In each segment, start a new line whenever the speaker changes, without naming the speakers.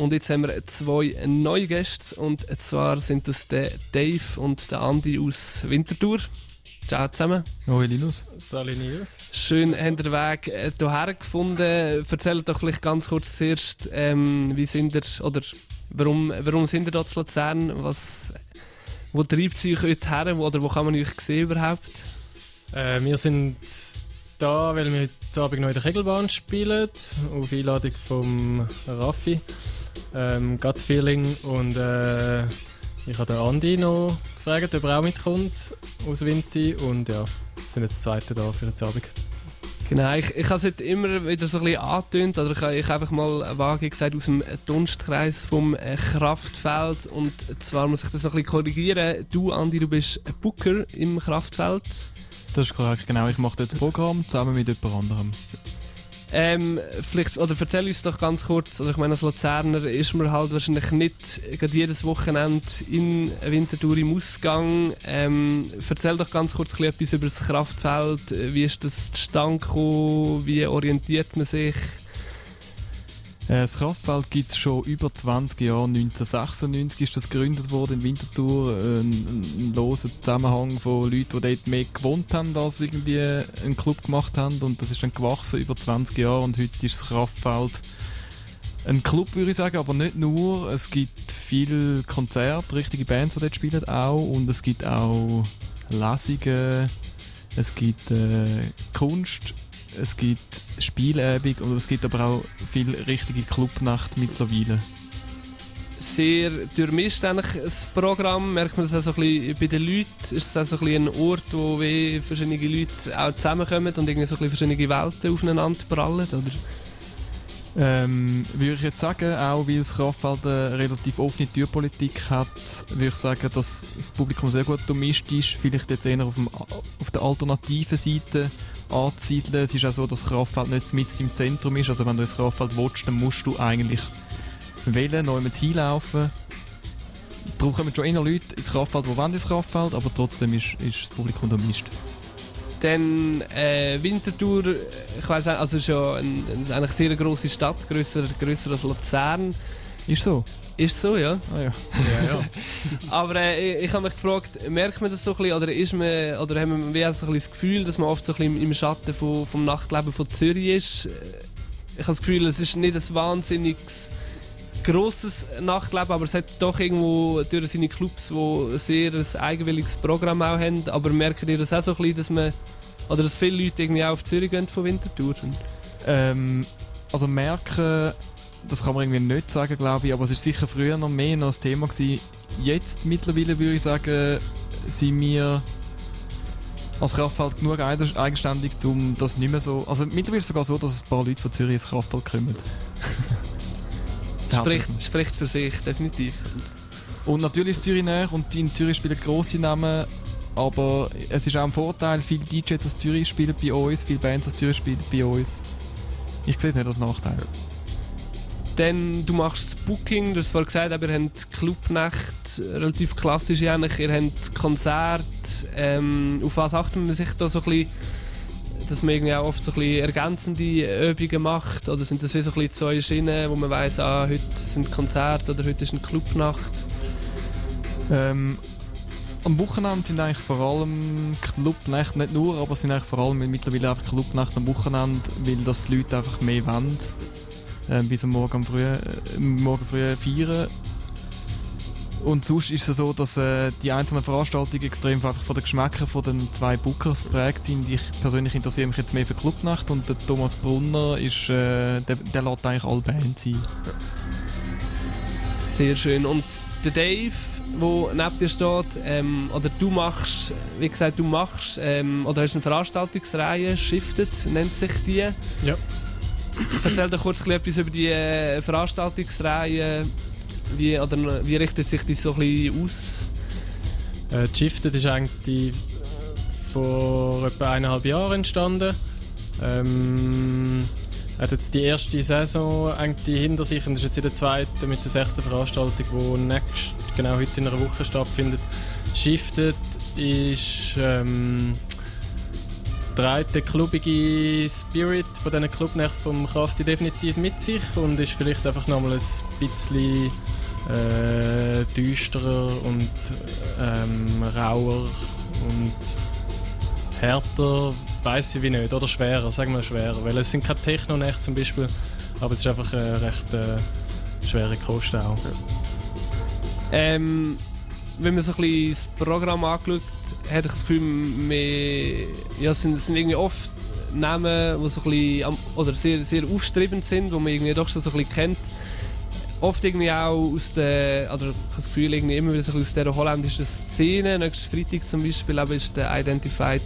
Und jetzt haben wir zwei neue Gäste und zwar sind das der Dave und der Andi aus Winterthur. Ciao zusammen.
Hoi Linus.
Salinius.
Schön, habt ihr den Weg äh, hierher gefunden. Erzählt doch vielleicht ganz kurz zuerst, ähm, wie sind ihr, oder warum, warum sind ihr da zu Luzern? Was, wo treibt sie euch heute her oder wo kann man euch sehen überhaupt?
Äh, wir sind da, weil wir heute Abend noch in der Kegelbahn spielen, auf Einladung vom Raffi. Ähm, Gut Feeling und äh, ich habe den Andi noch gefragt, ob er auch mitkommt aus Winti und ja, sind jetzt zweite da für den Abend.
Genau, ich, ich habe es heute immer wieder so ein bisschen angetönt, oder ich habe ich einfach mal vage gesagt, aus dem Dunstkreis vom äh, Kraftfeld. Und zwar muss ich das noch ein bisschen korrigieren. Du, Andi, du bist ein Booker im Kraftfeld.
Das ist korrekt, genau. Ich mache jetzt das Programm zusammen mit jemand anderem.
Ähm, vielleicht, oder erzähl uns doch ganz kurz, also ich meine, als Luzerner ist man halt wahrscheinlich nicht gerade jedes Wochenende in Winterthur im Ausgang. Ähm, erzähl doch ganz kurz etwas über das Kraftfeld. Wie ist das zustande gekommen? Wie orientiert man sich?
Äh, das Kraftfeld gibt es schon über 20 Jahre. 1996 ist das gegründet worden in Winterthur. Ein, ein, loser Zusammenhang von Leuten, die dort mehr gewohnt haben, als irgendwie einen Club gemacht haben. Und das ist dann gewachsen über 20 Jahre. Und heute ist das Kraftfeld ein Club, würde ich sagen, aber nicht nur. Es gibt viele Konzerte, richtige Bands, die dort spielen auch. Und es gibt auch Lesungen, es gibt äh, Kunst es gibt Spielabend und es gibt aber auch viel richtige Clubnacht mittlerweile.
Sehr durchmischt eigentlich das Programm, merkt man das auch so ein bisschen bei den Leuten, ist das auch so ein, ein Ort, wo verschiedene Leute auch zusammenkommen und irgendwie so ein verschiedene Welten aufeinander prallen, oder?
Ähm, würde ich jetzt sagen, auch weil das Kraftfeld eine relativ offene Türpolitik hat, würde ich sagen, dass das Publikum sehr gut durchmischt ist. Vielleicht jetzt eher auf, dem, auf der alternativen Seite anzusiedeln. Es ist auch so, dass Kraftfeld nicht mit im Zentrum ist. Also wenn du ins Kraftfeld willst, dann musst du eigentlich wählen, neu hinlaufen. Darum kommen schon eher Leute ins Kraftfeld, die wollen ins Kraftfeld, aber trotzdem ist, ist das Publikum durchmischt.
Dann äh, Winterthur, ich nicht, also ist ja ein, eine, eine sehr große Stadt, grösser, grösser als Luzern.
Ist so?
Ist so, ja.
Ah, ja.
ja, ja.
Aber äh, ich, ich habe mich gefragt, merkt man das so ein bisschen, oder, ist man, oder haben wir so ein das Gefühl, dass man oft so ein bisschen im Schatten von, vom Nachtleben von Zürich ist? Ich habe das Gefühl, es ist nicht ein wahnsinniges grosses Nachtleben, aber es hat doch irgendwo durch seine Clubs, die sehr ein eigenwilliges Programm auch haben. Aber merkt ihr das auch so ein bisschen, dass man, oder dass viele Leute irgendwie auch auf Zürich gehen von Winterthur?
Ähm, also merken, das kann man irgendwie nicht sagen, glaube ich, aber es ist sicher früher noch mehr noch ein Thema gewesen. Jetzt mittlerweile würde ich sagen, sind wir als Kraftfeld genug eigenständig, um das nicht mehr so... Also mittlerweile ist es sogar so, dass ein paar Leute von Zürich ins Kraftfeld kommen.
spricht, spricht für sich, definitiv.
Und natürlich ist Zürich näher und in Zürich spielen grosse Namen, aber es ist auch ein Vorteil, viele DJs aus Zürich spielen bei uns, viele Bands aus Zürich spielen bei uns. Ich sehe es nicht als Nachteil.
Dann, du machst Booking, du hast vorhin gesagt, aber ihr habt Clubnacht, relativ klassisch eigentlich, ihr habt Konzert. Ähm, auf was achtet man sich da so ein bisschen dass man irgendwie auch oft so ein bisschen ergänzende Übungen macht? Oder sind das wie so ein bisschen zwei Schienen, wo man weiss, ah, heute sind Konzerte oder heute ist eine Clubnacht?
Ähm, am Wochenende sind eigentlich vor allem Clubnächte, nicht nur, aber es sind eigentlich vor allem mittlerweile einfach Clubnächte am Wochenende, weil das die Leute einfach mehr wollen. Ähm, bis am Morgen früh, äh, morgen früh feiern und sonst ist es so, dass äh, die einzelnen Veranstaltungen extrem einfach von den Geschmäckern von den zwei Bookers prägt sind. Ich persönlich interessiere mich jetzt mehr für Clubnacht und der Thomas Brunner ist, äh, der, der lädt eigentlich alle Bands ein.
Sehr schön. Und der Dave, der neben dir steht, ähm, oder du machst, wie gesagt, du machst, ähm, oder hast eine Veranstaltungsreihe, Shifted nennt sich die.
Ja.
Erzähl doch kurz etwas über die äh, Veranstaltungsreihe wie, oder wie richtet sich das so ein bisschen aus?
Äh, Shifted ist eigentlich vor etwa eineinhalb Jahren entstanden. Ähm, hat jetzt die erste Saison eigentlich hinter sich und ist jetzt in der zweiten mit der sechsten Veranstaltung, die nächst, genau heute in einer Woche stattfindet. Shifted ist ähm, trägt der klubige Spirit von diesen Clubnächten vom Krafti definitiv mit sich und ist vielleicht einfach nochmal ein bisschen äh, düsterer und ähm, rauer und härter, weiß ich wie nicht, oder schwerer, sagen wir schwerer, weil es sind keine Techno-Nächte zum Beispiel, aber es ist einfach eine recht äh, schwere Kost auch.
Ähm, wenn man so ein bisschen das Programm angeschaut hat, ich das Gefühl, wir, ja, es sind, sind irgendwie oft Namen, die so ein bisschen, am- oder sehr, sehr aufstrebend sind, die man irgendwie doch schon so ein bisschen kennt. Oft irgendwie auch aus der, oder ich habe das Gefühl, irgendwie immer wieder so ein bisschen aus dieser holländischen Szene. Nächsten Freitag zum Beispiel ist der Identified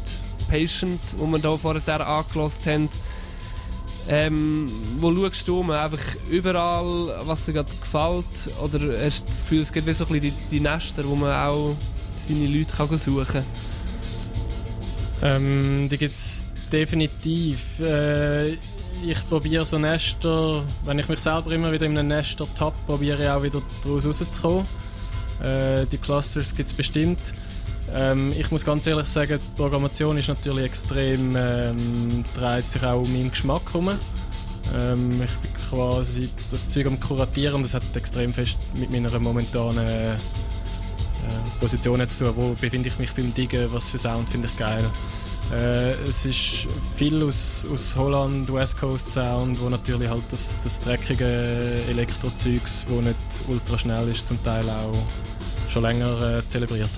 Patient, wo wir da vorher angelost haben. Ähm, wo schaust du mal einfach überall, was dir gerade gefällt? Oder hast du das Gefühl, es gibt wie so ein bisschen die, die Nester, wo man auch seine Leute kann suchen kann?
Ähm, die gibt es definitiv. Äh, ich probiere so Nester, wenn ich mich selber immer wieder in einem Nester tappe, probiere ich auch wieder daraus rauszukommen. Äh, die Clusters gibt es bestimmt. Ähm, ich muss ganz ehrlich sagen, die Programmation ist natürlich extrem, ähm, dreht sich auch um meinen Geschmack herum. Ähm, ich bin quasi das Zeug am Kuratieren das hat extrem fest mit meiner momentanen äh, Position zu tun. Wo befinde ich mich beim Diggen, was für Sound finde ich geil. Äh, es ist viel aus, aus Holland, West Coast Sound, wo natürlich halt das, das dreckige Elektrozeugs, wo nicht ultra schnell ist, zum Teil auch schon länger äh, zelebriert.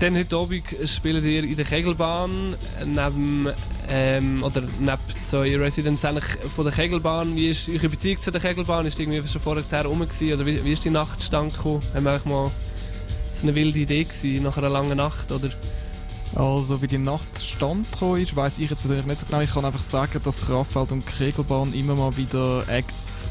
Dann heute Abend spielt ihr in der Kegelbahn neben, ähm, oder neben so in Residence eigentlich von der Kegelbahn. Wie ist eure Beziehung zu der Kegelbahn? Ist irgendwie schon vorher rum gewesen? Oder wie, wie ist die Nacht zustande gekommen? Haben wir mal so eine wilde Idee gewesen, nach einer langen Nacht? Oder?
Also wie die Nacht stand ist, weiß ich jetzt persönlich nicht so genau. Ich kann einfach sagen, dass Raffeld und Kegelbahn immer mal wieder Acts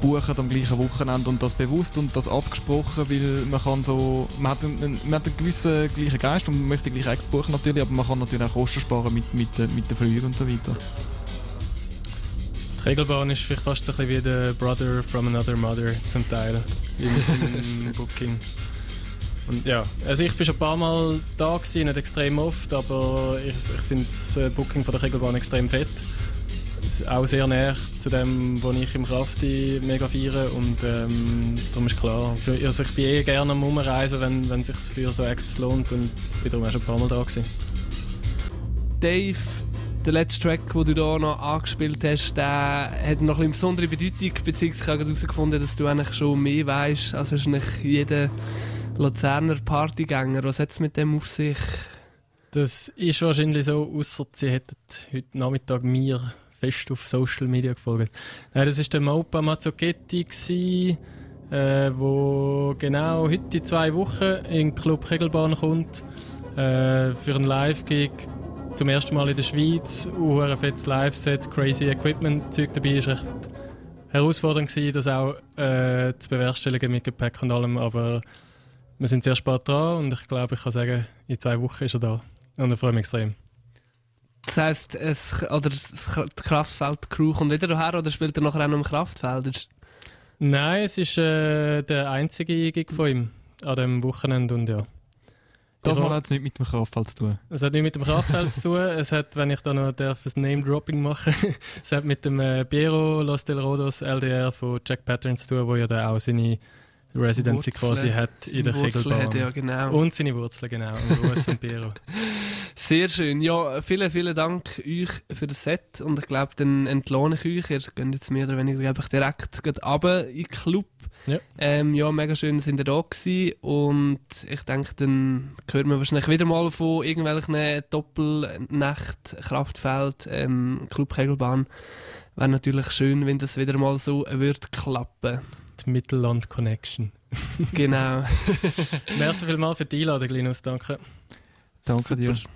buchen am gleichen Wochenende und das bewusst und das abgesprochen, weil man kann so, man hat einen, man hat einen gewissen gleichen Geist und man möchte gleich Acts buchen natürlich, aber man kann natürlich auch Kosten sparen mit, mit, mit den Flügen und so weiter.
Die Regelbahn ist vielleicht fast ein bisschen wie der Brother from another mother zum Teil im, im Booking. Und ja, also ich bin schon ein paar Mal da gewesen, nicht extrem oft, aber ich, ich finde das äh, Booking von der Regelbahn extrem fett. Auch sehr näher zu dem, was ich im Krafti mega feiere und ähm, darum ist klar, für, also ich bin eh gerne am Umreisen, wenn, wenn es sich für so Acts lohnt und bin darum auch schon ein paar Mal da gewesen.
Dave, der letzte Track, den du hier noch angespielt hast, der hat noch ein bisschen besondere Bedeutung, beziehungsweise ich habe herausgefunden, dass du eigentlich schon mehr weißt als wahrscheinlich jeder Luzerner Partygänger. Was hat es mit dem auf sich?
Das ist wahrscheinlich so, außer sie hätten heute Nachmittag mir fest auf Social Media gefolgt. Nein, das war der Mopa Mazzochetti, gsi, äh, genau heute in zwei Wochen in den Club Kegelbahn kommt. Äh, für einen Live-Gig zum ersten Mal in der Schweiz. Ein fettes Live-Set, crazy Equipment-Zeug dabei. ist recht herausfordernd gewesen, das auch äh, zu bewerkstelligen mit Gepäck und allem, aber wir sind sehr spät dran und ich glaube, ich kann sagen, in zwei Wochen ist er da. Und ich freue mich extrem.
Das heisst, es, oder das die Kraftfeld-Crew kommt wieder daher oder spielt er nachher auch noch im Kraftfeld?
Nein, es ist äh, der einzige Gig von ihm an dem Wochenende und ja.
Das mal hat es nicht mit dem Kraftfeld zu tun.
Es hat nichts mit dem Kraftfeld zu tun. Es hat, wenn ich da noch darf, ein Name-Dropping machen es hat mit dem äh, Piero Los Del Rodos LDR von Jack Patterns zu tun, wo ja da auch seine Residency
Wurzeln.
quasi hat in der Kegelbahn.
Ja, genau.
Und seine Wurzeln, genau. Und Piero.
Sehr schön. Ja, vielen, vielen Dank euch für das Set und ich glaube, dann entlohne ich euch. Ihr könnt jetzt mehr oder weniger ich, direkt runter in den Club.
Ja.
Ähm, ja, mega schön sind ihr da gewesen und ich denke, dann hören wir wahrscheinlich wieder mal von irgendwelchen Doppelnacht, Kraftfeld, ähm, Club Kegelbahn. Wäre natürlich schön, wenn das wieder mal so wird klappen.
Mittelland Connection.
Genau.
Merci vielmals für die Einladung, Linus. Danke.
Danke dir.
Super.